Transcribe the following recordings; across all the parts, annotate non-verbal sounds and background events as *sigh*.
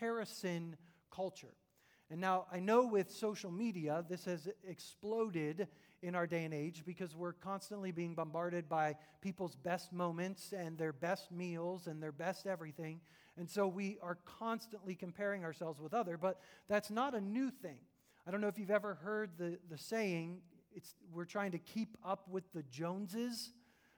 comparison culture. And now I know with social media, this has exploded in our day and age because we're constantly being bombarded by people's best moments and their best meals and their best everything. And so we are constantly comparing ourselves with other, but that's not a new thing. I don't know if you've ever heard the, the saying, it's, we're trying to keep up with the Joneses.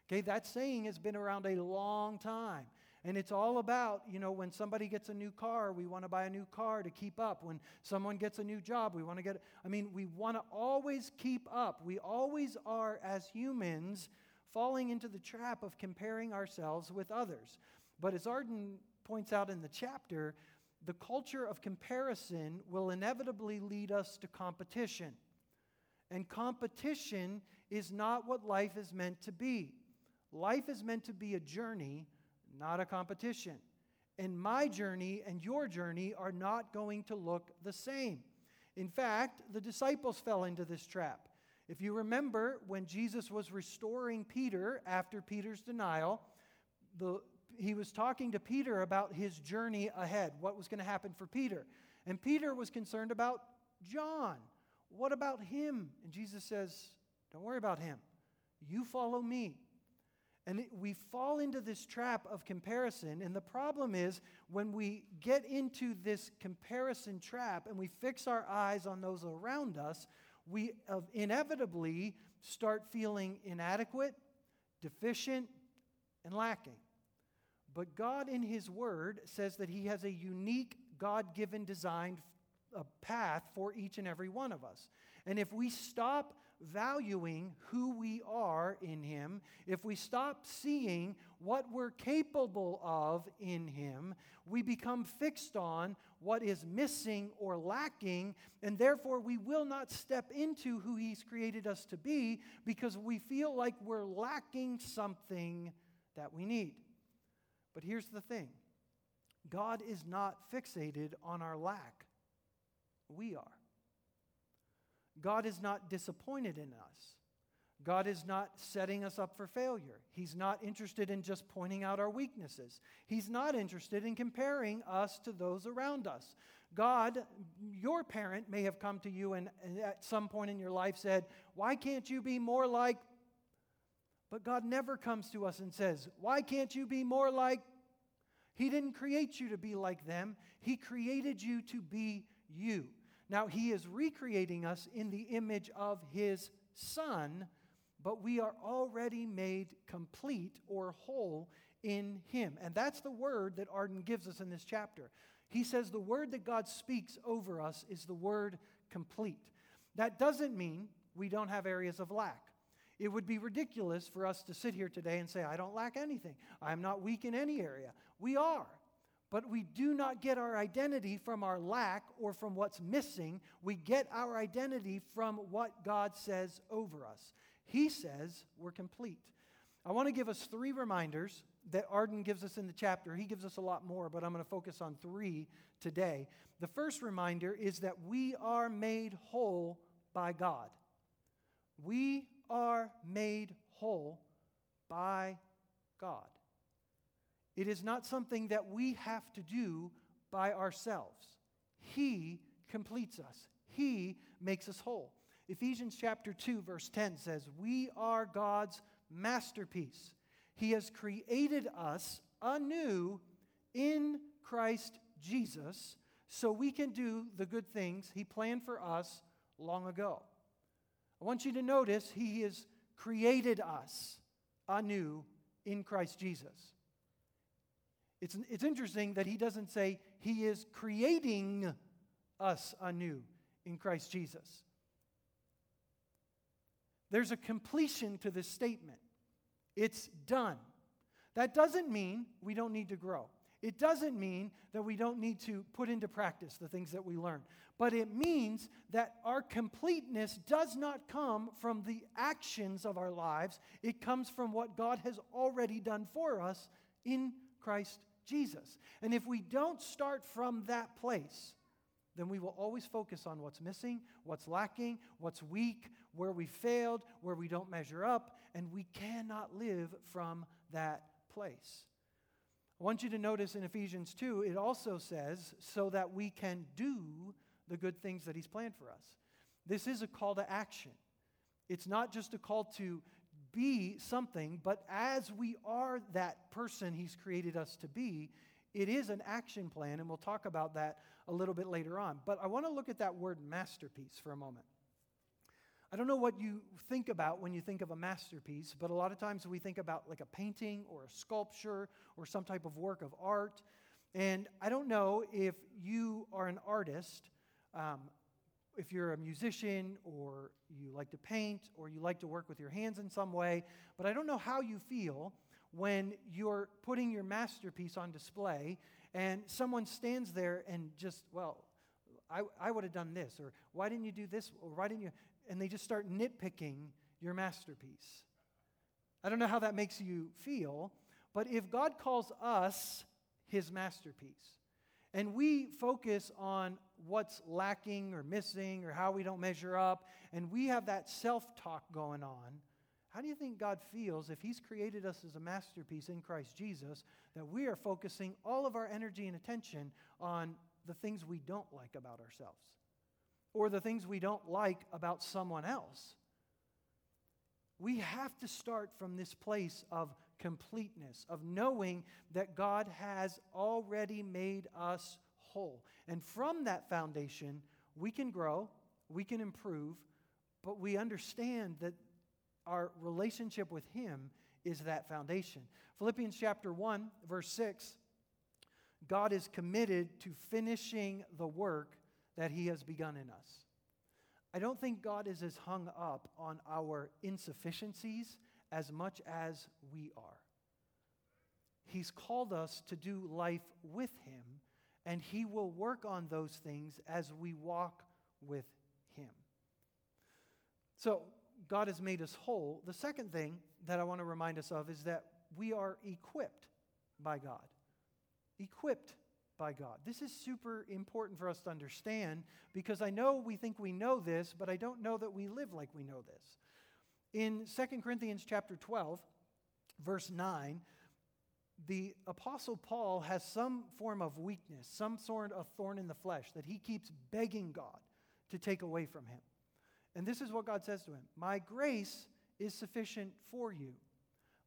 Okay, that saying has been around a long time. And it's all about, you know, when somebody gets a new car, we want to buy a new car to keep up. When someone gets a new job, we want to get, I mean, we want to always keep up. We always are, as humans, falling into the trap of comparing ourselves with others. But as Arden points out in the chapter, the culture of comparison will inevitably lead us to competition. And competition is not what life is meant to be. Life is meant to be a journey not a competition. And my journey and your journey are not going to look the same. In fact, the disciples fell into this trap. If you remember, when Jesus was restoring Peter after Peter's denial, the, he was talking to Peter about his journey ahead, what was going to happen for Peter. And Peter was concerned about John. What about him? And Jesus says, Don't worry about him. You follow me. And we fall into this trap of comparison. And the problem is when we get into this comparison trap and we fix our eyes on those around us, we inevitably start feeling inadequate, deficient, and lacking. But God, in His Word, says that He has a unique, God given, designed path for each and every one of us. And if we stop valuing who we are in Him, if we stop seeing what we're capable of in Him, we become fixed on what is missing or lacking, and therefore we will not step into who He's created us to be because we feel like we're lacking something that we need. But here's the thing God is not fixated on our lack, we are. God is not disappointed in us. God is not setting us up for failure. He's not interested in just pointing out our weaknesses. He's not interested in comparing us to those around us. God, your parent may have come to you and, and at some point in your life said, Why can't you be more like? But God never comes to us and says, Why can't you be more like? He didn't create you to be like them, He created you to be you. Now, He is recreating us in the image of His Son, but we are already made complete or whole in Him. And that's the word that Arden gives us in this chapter. He says the word that God speaks over us is the word complete. That doesn't mean we don't have areas of lack. It would be ridiculous for us to sit here today and say, I don't lack anything. I'm not weak in any area. We are. But we do not get our identity from our lack or from what's missing. We get our identity from what God says over us. He says we're complete. I want to give us three reminders that Arden gives us in the chapter. He gives us a lot more, but I'm going to focus on three today. The first reminder is that we are made whole by God. We are made whole by God. It is not something that we have to do by ourselves. He completes us, He makes us whole. Ephesians chapter 2, verse 10 says, We are God's masterpiece. He has created us anew in Christ Jesus so we can do the good things He planned for us long ago. I want you to notice He has created us anew in Christ Jesus. It's, it's interesting that he doesn't say he is creating us anew in Christ Jesus. There's a completion to this statement. It's done. That doesn't mean we don't need to grow. It doesn't mean that we don't need to put into practice the things that we learn. But it means that our completeness does not come from the actions of our lives, it comes from what God has already done for us in Christ Jesus. And if we don't start from that place, then we will always focus on what's missing, what's lacking, what's weak, where we failed, where we don't measure up, and we cannot live from that place. I want you to notice in Ephesians 2, it also says, so that we can do the good things that He's planned for us. This is a call to action. It's not just a call to be something, but as we are that person He's created us to be, it is an action plan, and we'll talk about that a little bit later on. But I want to look at that word masterpiece for a moment. I don't know what you think about when you think of a masterpiece, but a lot of times we think about like a painting or a sculpture or some type of work of art. And I don't know if you are an artist, um, if you're a musician or you like to paint or you like to work with your hands in some way, but I don't know how you feel when you're putting your masterpiece on display and someone stands there and just, well, I, I would have done this, or why didn't you do this, or why didn't you? and they just start nitpicking your masterpiece. I don't know how that makes you feel, but if God calls us his masterpiece, and we focus on what's lacking or missing or how we don't measure up, and we have that self talk going on, how do you think God feels if He's created us as a masterpiece in Christ Jesus that we are focusing all of our energy and attention on the things we don't like about ourselves? or the things we don't like about someone else. We have to start from this place of completeness, of knowing that God has already made us whole. And from that foundation, we can grow, we can improve, but we understand that our relationship with Him is that foundation. Philippians chapter 1, verse 6 God is committed to finishing the work that He has begun in us. I don't think God is as hung up on our insufficiencies as much as we are. He's called us to do life with Him, and He will work on those things as we walk with Him. So, God has made us whole. The second thing that I want to remind us of is that we are equipped by God. Equipped by God. This is super important for us to understand because I know we think we know this, but I don't know that we live like we know this. In 2 Corinthians chapter 12, verse 9, the apostle Paul has some form of weakness, some sort of thorn in the flesh that he keeps begging God to take away from him. And this is what God says to him My grace is sufficient for you,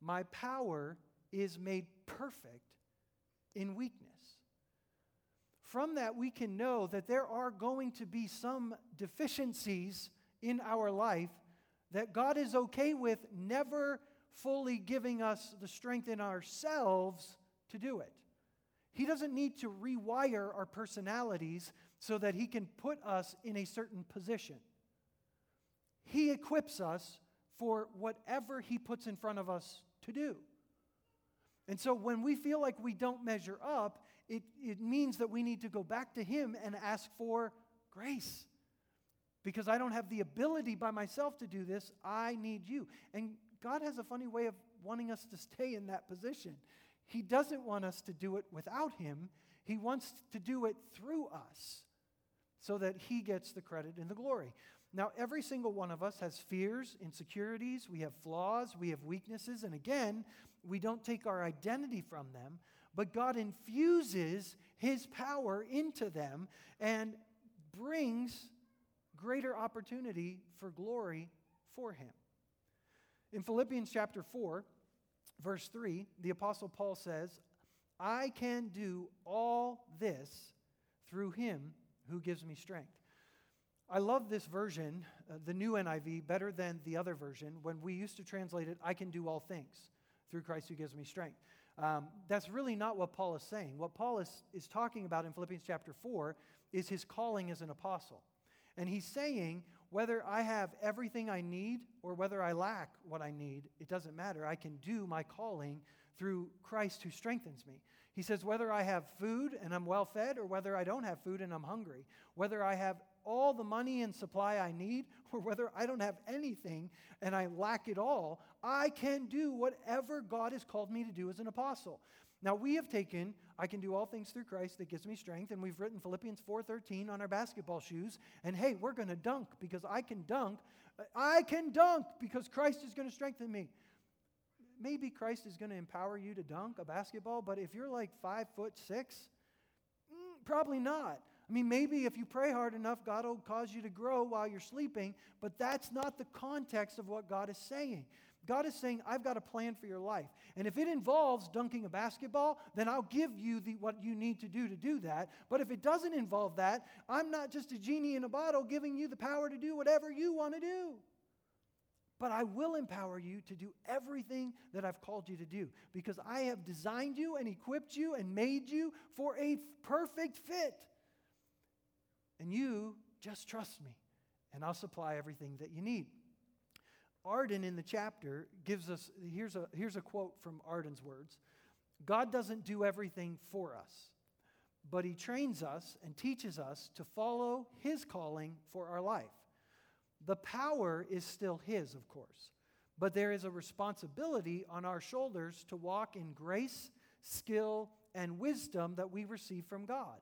my power is made perfect in weakness from that, we can know that there are going to be some deficiencies in our life that God is okay with never fully giving us the strength in ourselves to do it. He doesn't need to rewire our personalities so that He can put us in a certain position. He equips us for whatever He puts in front of us to do. And so when we feel like we don't measure up, it, it means that we need to go back to Him and ask for grace. Because I don't have the ability by myself to do this, I need you. And God has a funny way of wanting us to stay in that position. He doesn't want us to do it without Him, He wants to do it through us so that He gets the credit and the glory. Now, every single one of us has fears, insecurities, we have flaws, we have weaknesses, and again, we don't take our identity from them, but God infuses his power into them and brings greater opportunity for glory for him. In Philippians chapter 4, verse 3, the Apostle Paul says, I can do all this through him who gives me strength. I love this version, uh, the new NIV, better than the other version. When we used to translate it, I can do all things through Christ who gives me strength. Um, that's really not what Paul is saying. What Paul is, is talking about in Philippians chapter 4 is his calling as an apostle. And he's saying, whether I have everything I need or whether I lack what I need, it doesn't matter. I can do my calling through Christ who strengthens me. He says, whether I have food and I'm well fed or whether I don't have food and I'm hungry, whether I have all the money and supply I need, *laughs* or whether I don't have anything and I lack it all, I can do whatever God has called me to do as an apostle. Now we have taken I can do all things through Christ that gives me strength and we've written Philippians 4:13 on our basketball shoes and hey, we're going to dunk because I can dunk. I can dunk because Christ is going to strengthen me. maybe Christ is going to empower you to dunk a basketball, but if you're like five foot six, mm, probably not. I mean, maybe if you pray hard enough, God will cause you to grow while you're sleeping, but that's not the context of what God is saying. God is saying, I've got a plan for your life. And if it involves dunking a basketball, then I'll give you the, what you need to do to do that. But if it doesn't involve that, I'm not just a genie in a bottle giving you the power to do whatever you want to do. But I will empower you to do everything that I've called you to do because I have designed you and equipped you and made you for a perfect fit. And you just trust me, and I'll supply everything that you need. Arden in the chapter gives us here's a, here's a quote from Arden's words God doesn't do everything for us, but He trains us and teaches us to follow His calling for our life. The power is still His, of course, but there is a responsibility on our shoulders to walk in grace, skill, and wisdom that we receive from God.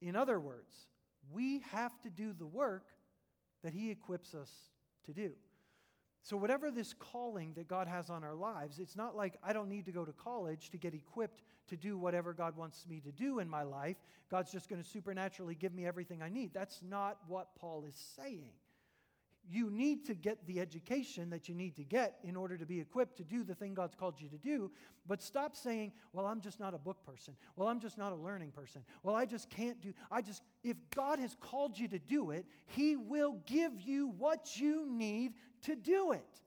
In other words, we have to do the work that He equips us to do. So, whatever this calling that God has on our lives, it's not like I don't need to go to college to get equipped to do whatever God wants me to do in my life. God's just going to supernaturally give me everything I need. That's not what Paul is saying you need to get the education that you need to get in order to be equipped to do the thing God's called you to do. But stop saying, well, I'm just not a book person. Well, I'm just not a learning person. Well, I just can't do. I just, if God has called you to do it, He will give you what you need to do it.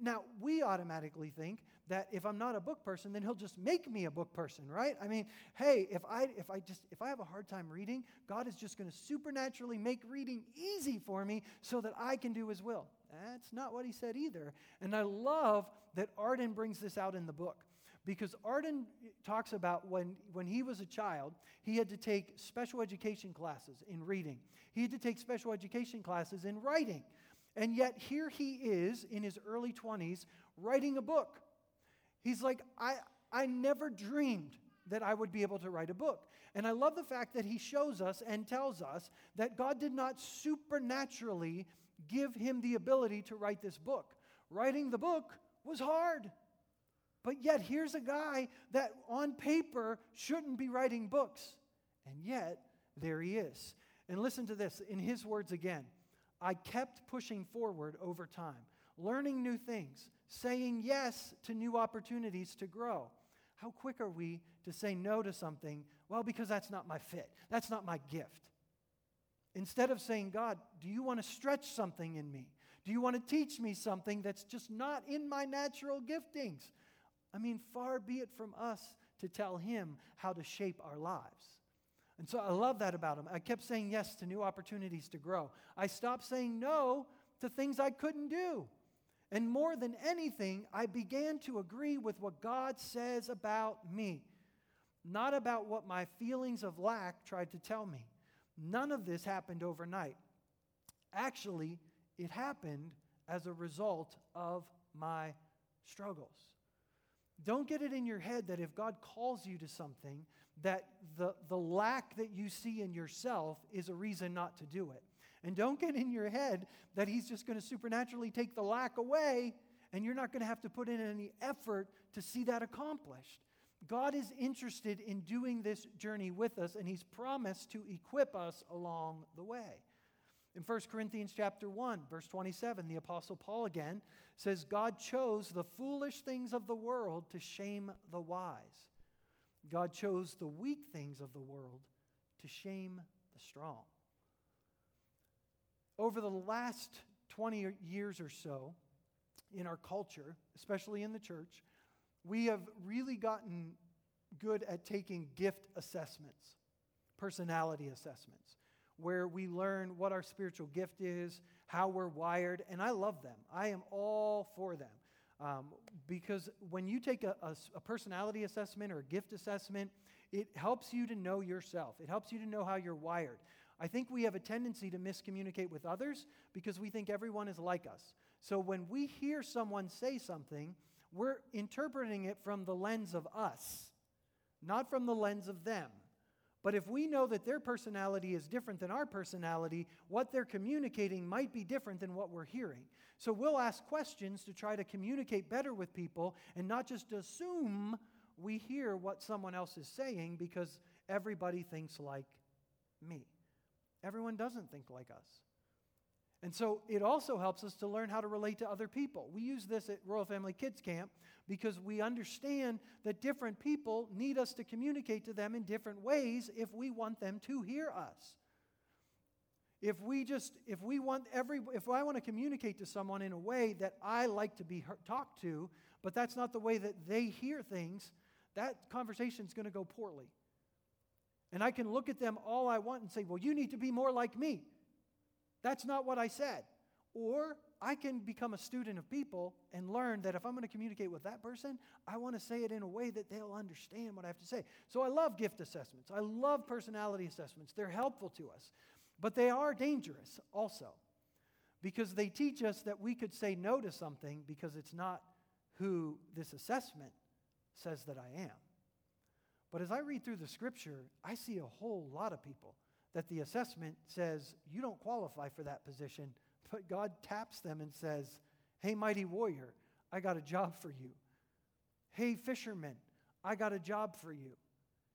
Now, we automatically think that if I'm not a book person, then he'll just make me a book person, right? I mean, hey, if I if I just if I have a hard time reading, God is just going to supernaturally make reading easy for me so that I can do his will. That's not what he said either. And I love that Arden brings this out in the book because Arden talks about when, when he was a child, he had to take special education classes in reading, he had to take special education classes in writing. And yet, here he is in his early 20s writing a book. He's like, I, I never dreamed that I would be able to write a book. And I love the fact that he shows us and tells us that God did not supernaturally give him the ability to write this book. Writing the book was hard. But yet, here's a guy that on paper shouldn't be writing books. And yet, there he is. And listen to this in his words again I kept pushing forward over time, learning new things, saying yes to new opportunities to grow. How quick are we to say no to something? Well, because that's not my fit, that's not my gift. Instead of saying, God, do you want to stretch something in me? Do you want to teach me something that's just not in my natural giftings? I mean, far be it from us to tell him how to shape our lives. And so I love that about him. I kept saying yes to new opportunities to grow. I stopped saying no to things I couldn't do. And more than anything, I began to agree with what God says about me, not about what my feelings of lack tried to tell me. None of this happened overnight. Actually, it happened as a result of my struggles. Don't get it in your head that if God calls you to something, that the, the lack that you see in yourself is a reason not to do it. And don't get in your head that He's just going to supernaturally take the lack away and you're not going to have to put in any effort to see that accomplished. God is interested in doing this journey with us, and He's promised to equip us along the way. In 1 Corinthians chapter 1, verse 27, the apostle Paul again says, God chose the foolish things of the world to shame the wise. God chose the weak things of the world to shame the strong. Over the last 20 years or so in our culture, especially in the church, we have really gotten good at taking gift assessments, personality assessments, where we learn what our spiritual gift is, how we're wired, and I love them. I am all for them. Um, because when you take a, a, a personality assessment or a gift assessment, it helps you to know yourself. It helps you to know how you're wired. I think we have a tendency to miscommunicate with others because we think everyone is like us. So when we hear someone say something, we're interpreting it from the lens of us, not from the lens of them. But if we know that their personality is different than our personality, what they're communicating might be different than what we're hearing. So we'll ask questions to try to communicate better with people and not just assume we hear what someone else is saying because everybody thinks like me. Everyone doesn't think like us. And so it also helps us to learn how to relate to other people. We use this at Royal Family Kids Camp because we understand that different people need us to communicate to them in different ways if we want them to hear us. If we just, if we want every, if I want to communicate to someone in a way that I like to be talked to, but that's not the way that they hear things, that conversation is going to go poorly. And I can look at them all I want and say, well, you need to be more like me. That's not what I said. Or I can become a student of people and learn that if I'm going to communicate with that person, I want to say it in a way that they'll understand what I have to say. So I love gift assessments. I love personality assessments. They're helpful to us. But they are dangerous also because they teach us that we could say no to something because it's not who this assessment says that I am. But as I read through the scripture, I see a whole lot of people that the assessment says you don't qualify for that position but God taps them and says, Hey, mighty warrior, I got a job for you. Hey, fisherman, I got a job for you.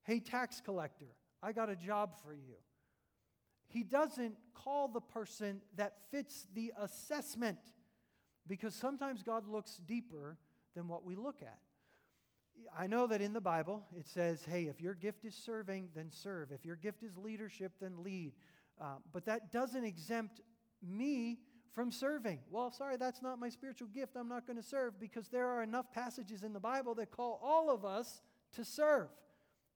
Hey, tax collector, I got a job for you. He doesn't call the person that fits the assessment because sometimes God looks deeper than what we look at. I know that in the Bible it says, hey, if your gift is serving, then serve. If your gift is leadership, then lead. Uh, but that doesn't exempt me from serving. Well, sorry, that's not my spiritual gift. I'm not going to serve because there are enough passages in the Bible that call all of us to serve,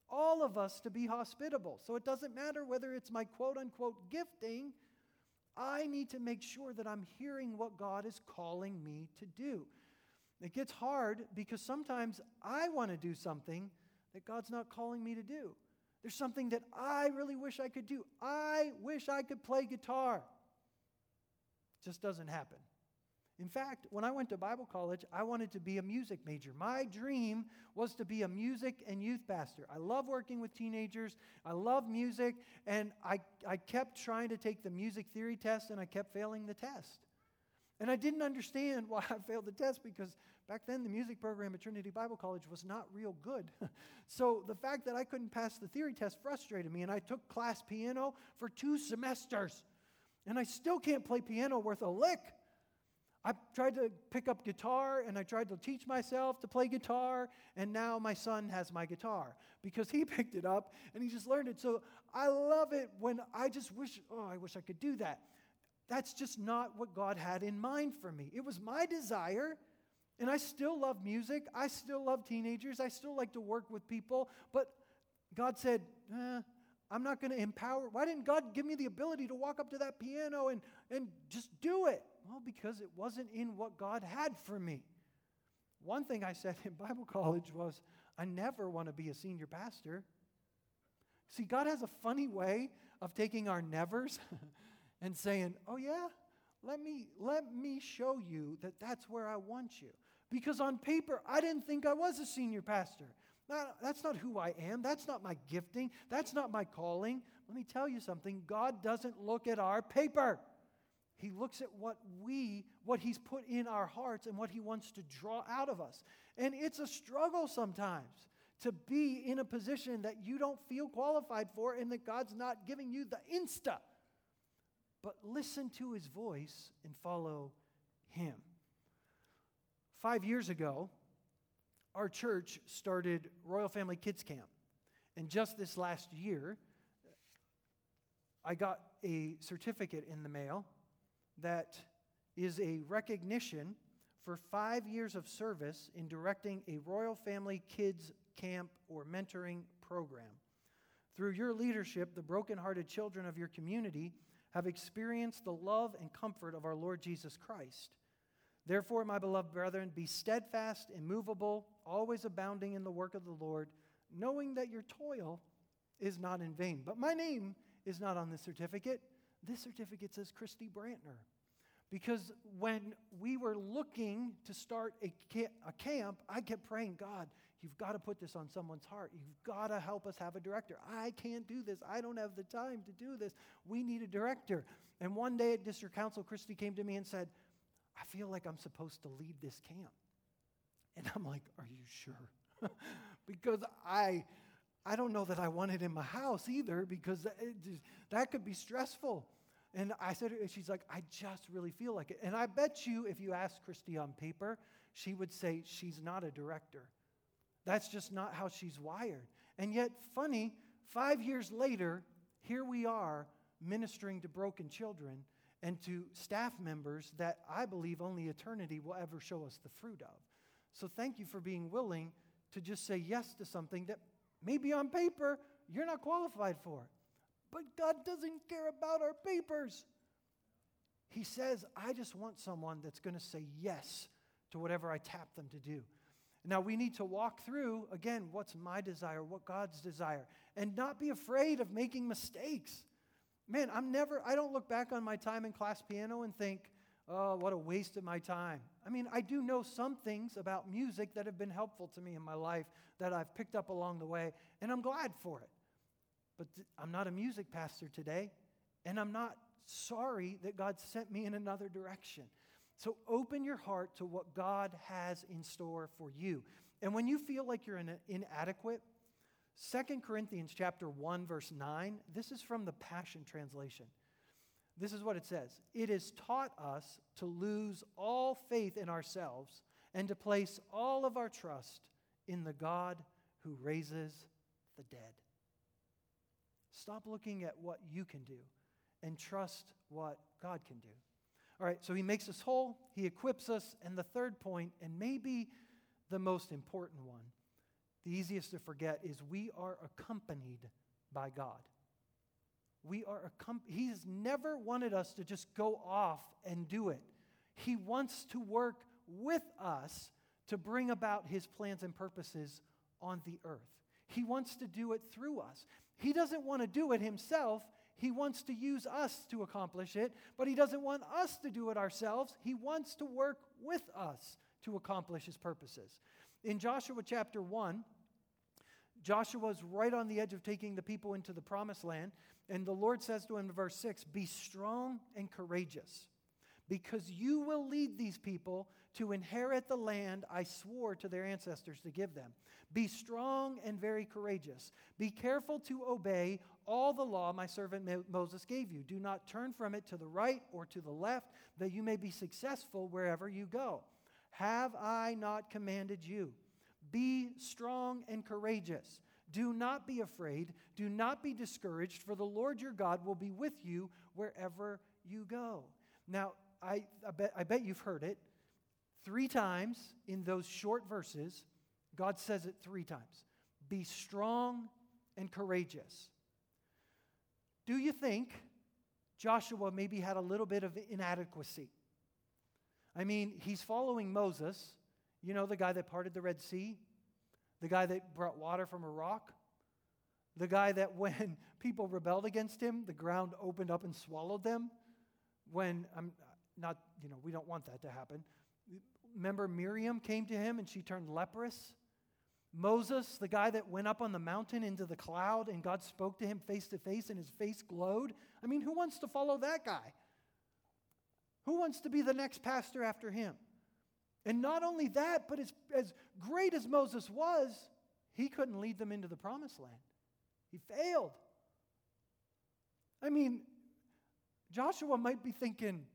all of us to be hospitable. So it doesn't matter whether it's my quote unquote gifting, I need to make sure that I'm hearing what God is calling me to do. It gets hard because sometimes I want to do something that God's not calling me to do. There's something that I really wish I could do. I wish I could play guitar just doesn't happen. In fact, when I went to Bible college, I wanted to be a music major. My dream was to be a music and youth pastor. I love working with teenagers. I love music. And I, I kept trying to take the music theory test, and I kept failing the test. And I didn't understand why I failed the test because back then the music program at Trinity Bible College was not real good. *laughs* so the fact that I couldn't pass the theory test frustrated me, and I took class piano for two semesters. And I still can't play piano worth a lick. I tried to pick up guitar and I tried to teach myself to play guitar, and now my son has my guitar because he *laughs* picked it up and he just learned it. So I love it when I just wish, oh, I wish I could do that. That's just not what God had in mind for me. It was my desire, and I still love music. I still love teenagers. I still like to work with people, but God said, eh, I'm not going to empower. Why didn't God give me the ability to walk up to that piano and, and just do it? Well, because it wasn't in what God had for me. One thing I said *laughs* in Bible college was, I never want to be a senior pastor. See, God has a funny way of taking our nevers *laughs* and saying, "Oh yeah, let me let me show you that that's where I want you." Because on paper, I didn't think I was a senior pastor that's not who I am. That's not my gifting. That's not my calling. Let me tell you something God doesn't look at our paper. He looks at what we, what He's put in our hearts and what He wants to draw out of us. And it's a struggle sometimes to be in a position that you don't feel qualified for and that God's not giving you the insta. But listen to His voice and follow Him. Five years ago, our church started Royal Family Kids Camp. And just this last year, I got a certificate in the mail that is a recognition for five years of service in directing a Royal Family Kids Camp or mentoring program. Through your leadership, the brokenhearted children of your community have experienced the love and comfort of our Lord Jesus Christ. Therefore, my beloved brethren, be steadfast, immovable, always abounding in the work of the Lord, knowing that your toil is not in vain. But my name is not on this certificate. This certificate says Christy Brantner. Because when we were looking to start a, camp, I kept praying, God, You've got to put this on someone's heart. You've got to help us have a director. I can't do this. I don't have the time to do this. We need a director. And one day at district council, Christy came to me and said, I feel like I'm supposed to lead this camp. And I'm like, Are you sure? *laughs* because I. I don't know that I want it in my house either because just, that could be stressful. And I said, she's like, I just really feel like it. And I bet you, if you ask Christy on paper, she would say she's not a director. That's just not how she's wired. And yet, funny, five years later, here we are ministering to broken children and to staff members that I believe only eternity will ever show us the fruit of. So, thank you for being willing to just say yes to something that maybe on paper you're not qualified for. But God doesn't care about our papers. He says, I just want someone that's going to say yes to whatever I tap them to do. Now, we need to walk through, again, what's my desire, what God's desire, and not be afraid of making mistakes. Man, I'm never, I don't look back on my time in class piano and think, oh, what a waste of my time. I mean, I do know some things about music that have been helpful to me in my life that I've picked up along the way, and I'm glad for it. But th- I'm not a music pastor today, and I'm not sorry that God sent me in another direction. So open your heart to what God has in store for you. And when you feel like you're in inadequate, 2 Corinthians chapter 1 verse 9, this is from the Passion translation. This is what it says. It is taught us to lose all faith in ourselves and to place all of our trust in the God who raises the dead. Stop looking at what you can do and trust what God can do. All right, so he makes us whole, he equips us, and the third point, and maybe the most important one, the easiest to forget, is we are accompanied by God. We are accompanied. He has never wanted us to just go off and do it. He wants to work with us to bring about his plans and purposes on the earth. He wants to do it through us. He doesn't want to do it himself. He wants to use us to accomplish it, but He doesn't want us to do it ourselves. He wants to work with us to accomplish His purposes. In Joshua chapter 1, Joshua is right on the edge of taking the people into the promised land, and the Lord says to him in verse 6 Be strong and courageous, because you will lead these people to inherit the land I swore to their ancestors to give them. Be strong and very courageous. Be careful to obey all the law my servant Moses gave you. Do not turn from it to the right or to the left, that you may be successful wherever you go. Have I not commanded you? Be strong and courageous. Do not be afraid. Do not be discouraged, for the Lord your God will be with you wherever you go. Now, I, I, bet, I bet you've heard it. Three times in those short verses, God says it three times Be strong and courageous. Do you think Joshua maybe had a little bit of inadequacy? I mean, he's following Moses, you know, the guy that parted the Red Sea, the guy that brought water from a rock, the guy that *laughs* when people rebelled against him, the ground opened up and swallowed them. When I'm not, you know, we don't want that to happen. Remember, Miriam came to him and she turned leprous. Moses, the guy that went up on the mountain into the cloud and God spoke to him face to face and his face glowed. I mean, who wants to follow that guy? Who wants to be the next pastor after him? And not only that, but as, as great as Moses was, he couldn't lead them into the promised land. He failed. I mean, Joshua might be thinking,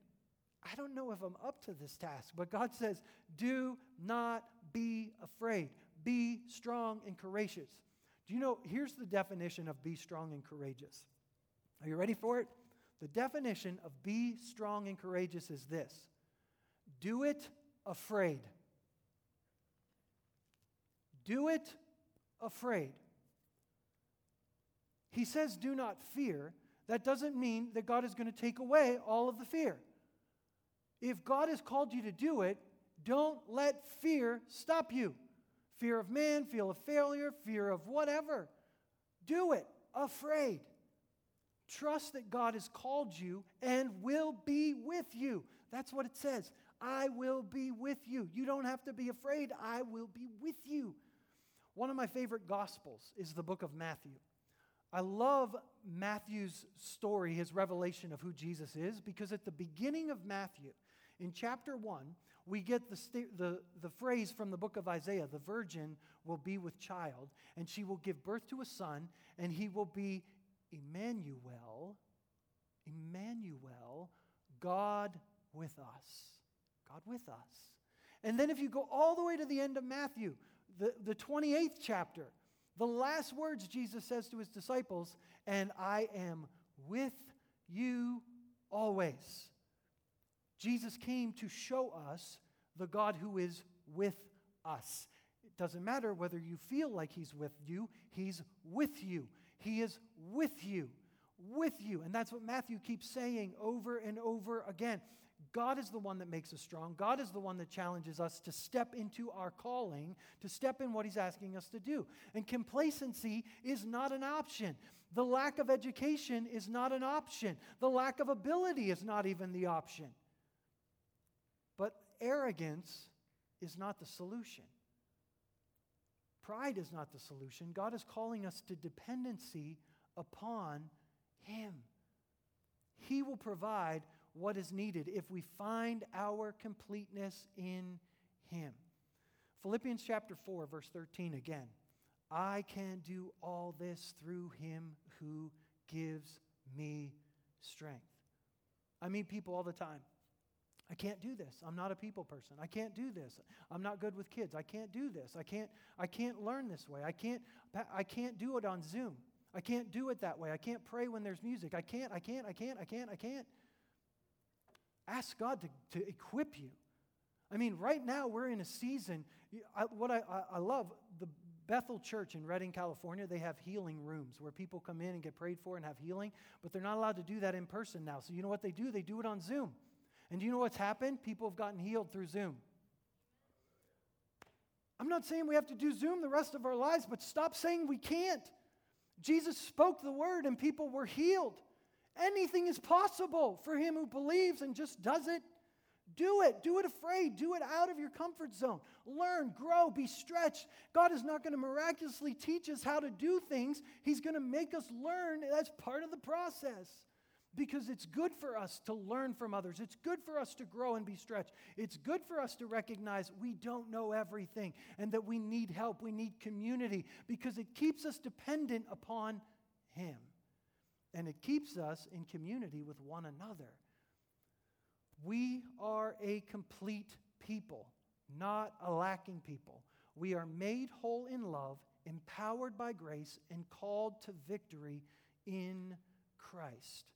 I don't know if I'm up to this task, but God says, do not be afraid. Be strong and courageous. Do you know? Here's the definition of be strong and courageous. Are you ready for it? The definition of be strong and courageous is this do it afraid. Do it afraid. He says, do not fear. That doesn't mean that God is going to take away all of the fear. If God has called you to do it, don't let fear stop you fear of man, fear of failure, fear of whatever. Do it afraid. Trust that God has called you and will be with you. That's what it says. I will be with you. You don't have to be afraid. I will be with you. One of my favorite gospels is the book of Matthew. I love Matthew's story, his revelation of who Jesus is, because at the beginning of Matthew, in chapter 1, we get the, st- the, the phrase from the book of Isaiah the virgin will be with child, and she will give birth to a son, and he will be Emmanuel, Emmanuel, God with us. God with us. And then if you go all the way to the end of Matthew, the, the 28th chapter, the last words Jesus says to his disciples, and I am with you always. Jesus came to show us the God who is with us. It doesn't matter whether you feel like he's with you, he's with you. He is with you, with you. And that's what Matthew keeps saying over and over again. God is the one that makes us strong. God is the one that challenges us to step into our calling, to step in what He's asking us to do. And complacency is not an option. The lack of education is not an option. The lack of ability is not even the option. Arrogance is not the solution. Pride is not the solution. God is calling us to dependency upon Him. He will provide what is needed if we find our completeness in Him. Philippians chapter 4, verse 13 again. I can do all this through Him who gives me strength. I meet people all the time. I can't do this. I'm not a people person. I can't do this. I'm not good with kids. I can't do this. I can't I can't learn this way. I can't I can't do it on Zoom. I can't do it that way. I can't pray when there's music. I can't, I can't, I can't, I can't, I can't. Ask God to, to equip you. I mean, right now we're in a season. I, what I, I love, the Bethel Church in Redding, California, they have healing rooms where people come in and get prayed for and have healing, but they're not allowed to do that in person now. So you know what they do? They do it on Zoom. And do you know what's happened? People have gotten healed through Zoom. I'm not saying we have to do Zoom the rest of our lives, but stop saying we can't. Jesus spoke the word and people were healed. Anything is possible for him who believes and just does it. Do it. Do it afraid. Do it out of your comfort zone. Learn, grow, be stretched. God is not going to miraculously teach us how to do things, He's going to make us learn. That's part of the process because it's good for us to learn from others. It's good for us to grow and be stretched. It's good for us to recognize we don't know everything and that we need help. We need community because it keeps us dependent upon Him and it keeps us in community with one another. We are a complete people, not a lacking people. We are made whole in love, empowered by grace, and called to victory in Christ.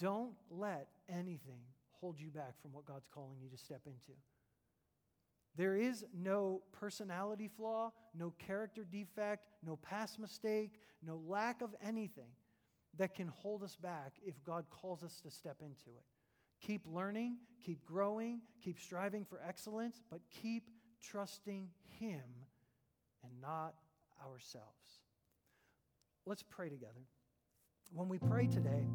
Don't let anything hold you back from what God's calling you to step into. There is no personality flaw, no character defect, no past mistake, no lack of anything that can hold us back if God calls us to step into it. Keep learning, keep growing, keep striving for excellence, but keep trusting Him and not ourselves. Let's pray together. When we pray today,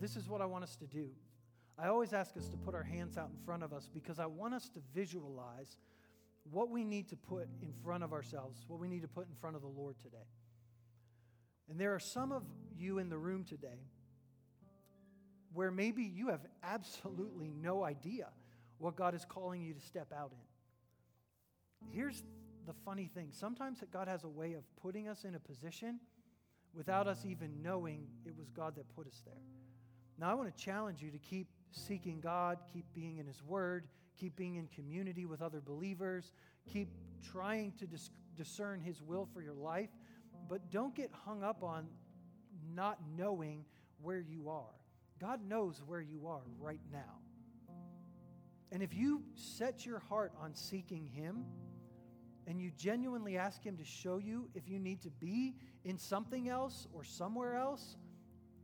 this is what I want us to do. I always ask us to put our hands out in front of us because I want us to visualize what we need to put in front of ourselves, what we need to put in front of the Lord today. And there are some of you in the room today where maybe you have absolutely no idea what God is calling you to step out in. Here's the funny thing sometimes God has a way of putting us in a position without us even knowing it was God that put us there. Now, I want to challenge you to keep seeking God, keep being in His Word, keep being in community with other believers, keep trying to dis- discern His will for your life but don't get hung up on not knowing where you are. God knows where you are right now. And if you set your heart on seeking Him and you genuinely ask Him to show you if you need to be in something else or somewhere else,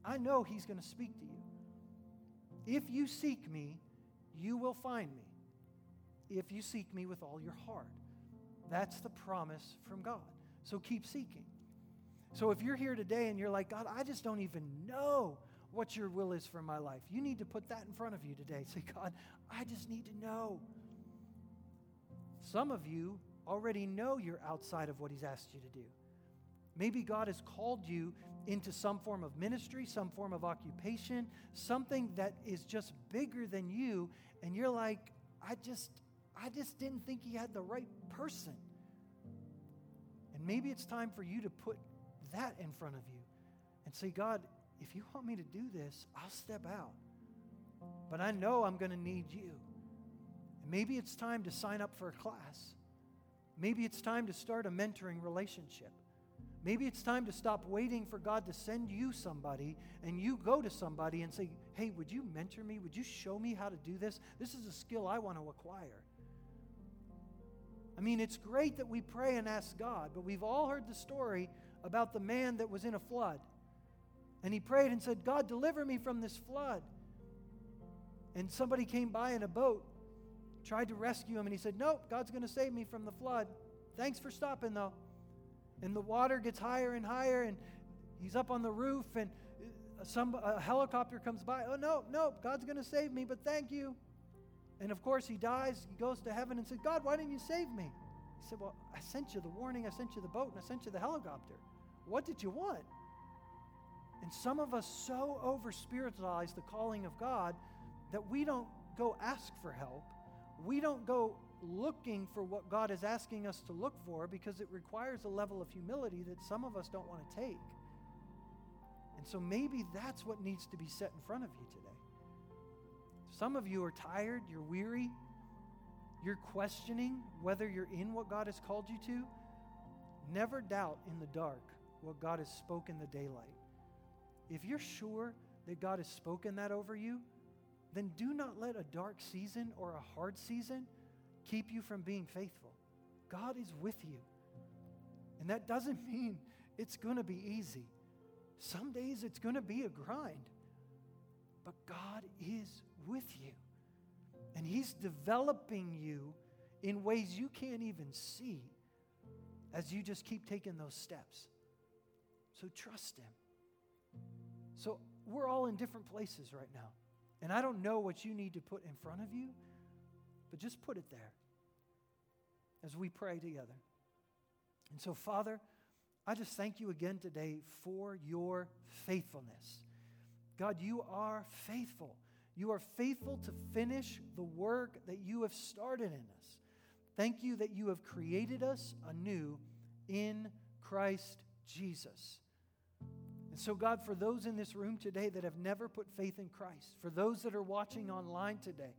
I know He's going to speak to you. If you seek me, you will find me. If you seek me with all your heart. That's the promise from God. So keep seeking. So if you're here today and you're like, God, I just don't even know what your will is for my life, you need to put that in front of you today. *laughs* Say, God, I just need to know. Some of you already know you're outside of what He's asked you to do. Maybe God has called you into some form of ministry, some form of occupation, something that is just bigger than you, and you're like, I just, I just didn't think He had the right person. And maybe it's time for you to put that in front of you and say, God, if you want me to do this, I'll step out. But I know I'm going to need you. And maybe it's time to sign up for a class. Maybe it's time to start a mentoring relationship. Maybe it's time to stop waiting for God to send you somebody and you go to somebody and say, Hey, would you mentor me? Would you show me how to do this? This is a skill I want to acquire. I mean, it's great that we pray and ask God, but we've all heard the story about the man that was in a flood. And he prayed and said, God, deliver me from this flood. And somebody came by in a boat, tried to rescue him, and he said, Nope, God's going to save me from the flood. Thanks for stopping, though. And the water gets higher and higher, and he's up on the roof, and some a helicopter comes by. Oh, no, no, God's going to save me, but thank you. And of course, he dies. He goes to heaven and says, God, why didn't you save me? He said, Well, I sent you the warning, I sent you the boat, and I sent you the helicopter. What did you want? And some of us so over spiritualize the calling of God that we don't go ask for help. We don't go looking for what God is asking us to look for because it requires a level of humility that some of us don't want to take. And so maybe that's what needs to be set in front of you today. Some of you are tired, you're weary, you're questioning whether you're in what God has called you to. Never doubt in the dark what God has spoken the daylight. If you're sure that God has spoken that over you, then do not let a dark season or a hard season keep you from being faithful. God is with you. And that doesn't *laughs* mean it's going to be easy. Some days it's going to be a grind. But God is with you. And He's developing you in ways you can't even see as you just keep taking those steps. So trust Him. So we're all in different places right now. And I don't know what you need to put in front of you, but just put it there as we pray together. And so, Father, I just thank you again today for your faithfulness. God, you are faithful. You are faithful to finish the work that you have started in us. Thank you that you have created us anew in Christ Jesus. And so, God, for those in this room today that have never put faith in Christ, for those that are watching online today,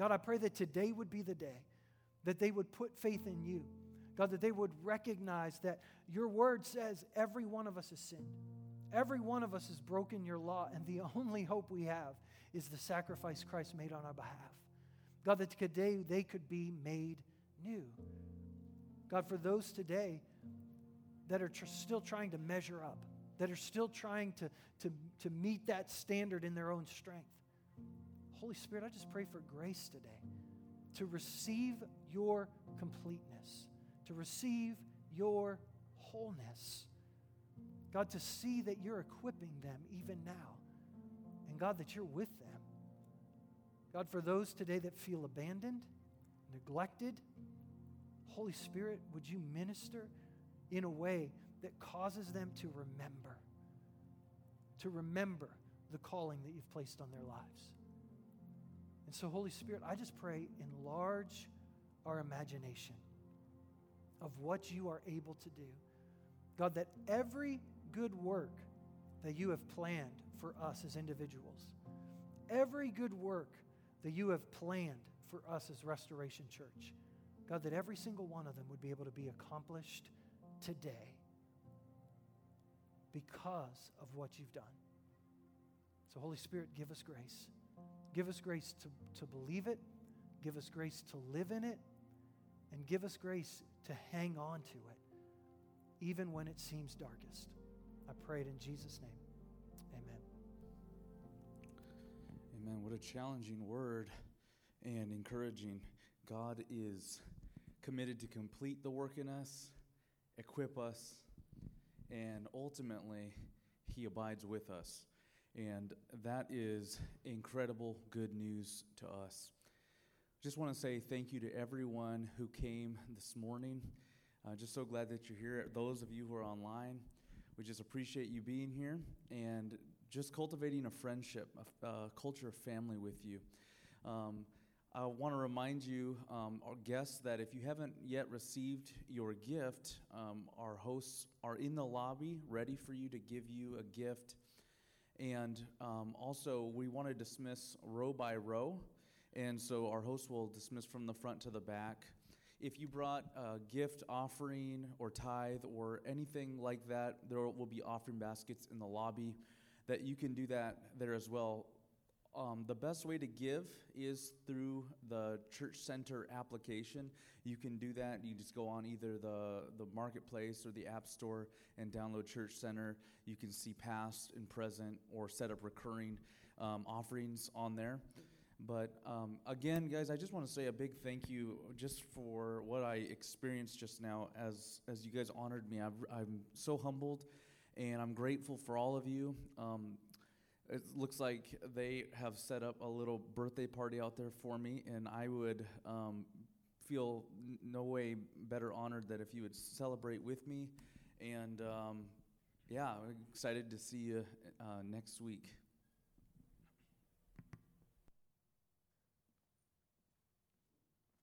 God, I pray that today would be the day that they would put faith in you. God, that they would recognize that your word says every one of us has sinned. Every one of us has broken your law, and the *laughs* only hope we have is the sacrifice Christ made on our behalf. God, that today they could be made new. God, for those today that are tr- still trying to measure up, that are still trying to, to, to meet that standard in their own strength, Holy Spirit, I just pray for grace today to receive your completeness, to receive your wholeness. God, to see that you're equipping them even now. And God, that you're with them. God, for those today that feel abandoned, neglected, Holy Spirit, would you minister in a way that causes them to remember, to remember the calling that you've placed on their lives. And so, Holy Spirit, I just pray, enlarge our imagination of what you are able to do. God, that every good work that you have planned for us as individuals, every good work that you have planned for us as Restoration Church, God, that every single one of them would be able to be accomplished today because of what you've done. So, Holy Spirit, give us grace. Give us grace to, to believe it, give us grace to live in it, and give us grace to hang on to it, even when it seems darkest. I pray it in Jesus' name. Amen. Amen. What a challenging word and encouraging. God is committed to complete the work in us, equip us, and ultimately, He abides with us. And that is incredible good news to us. just want to say thank you to everyone who came this morning. Uh, just so glad that you're here. Those of you who are online, we just appreciate you being here and just cultivating a friendship, a, a culture of family with you. Um, I want to remind you, um, our guests, that if you haven't yet received your gift, um, our hosts are in the lobby ready for you to give you a gift. And um, also, we want to dismiss row by row. And so, our hosts will dismiss from the front to the back. If you brought a gift offering or tithe or anything like that, there will be offering baskets in the lobby that you can do that there as well um, the best way to give is through the church center application. You can do that. You just go on either the, the marketplace or the app store and download Church Center. You can see past and present or set up recurring um, offerings on there. But um, again, guys, I just want to say a big thank you just for what I experienced just now as, as you guys honored me. i am so humbled and I'm grateful for all of you. Um, it looks like they have set up a little birthday party out there for me, and I would um, feel no way better honored that if you would celebrate with me. And um, yeah, I'm excited to see you uh, next week.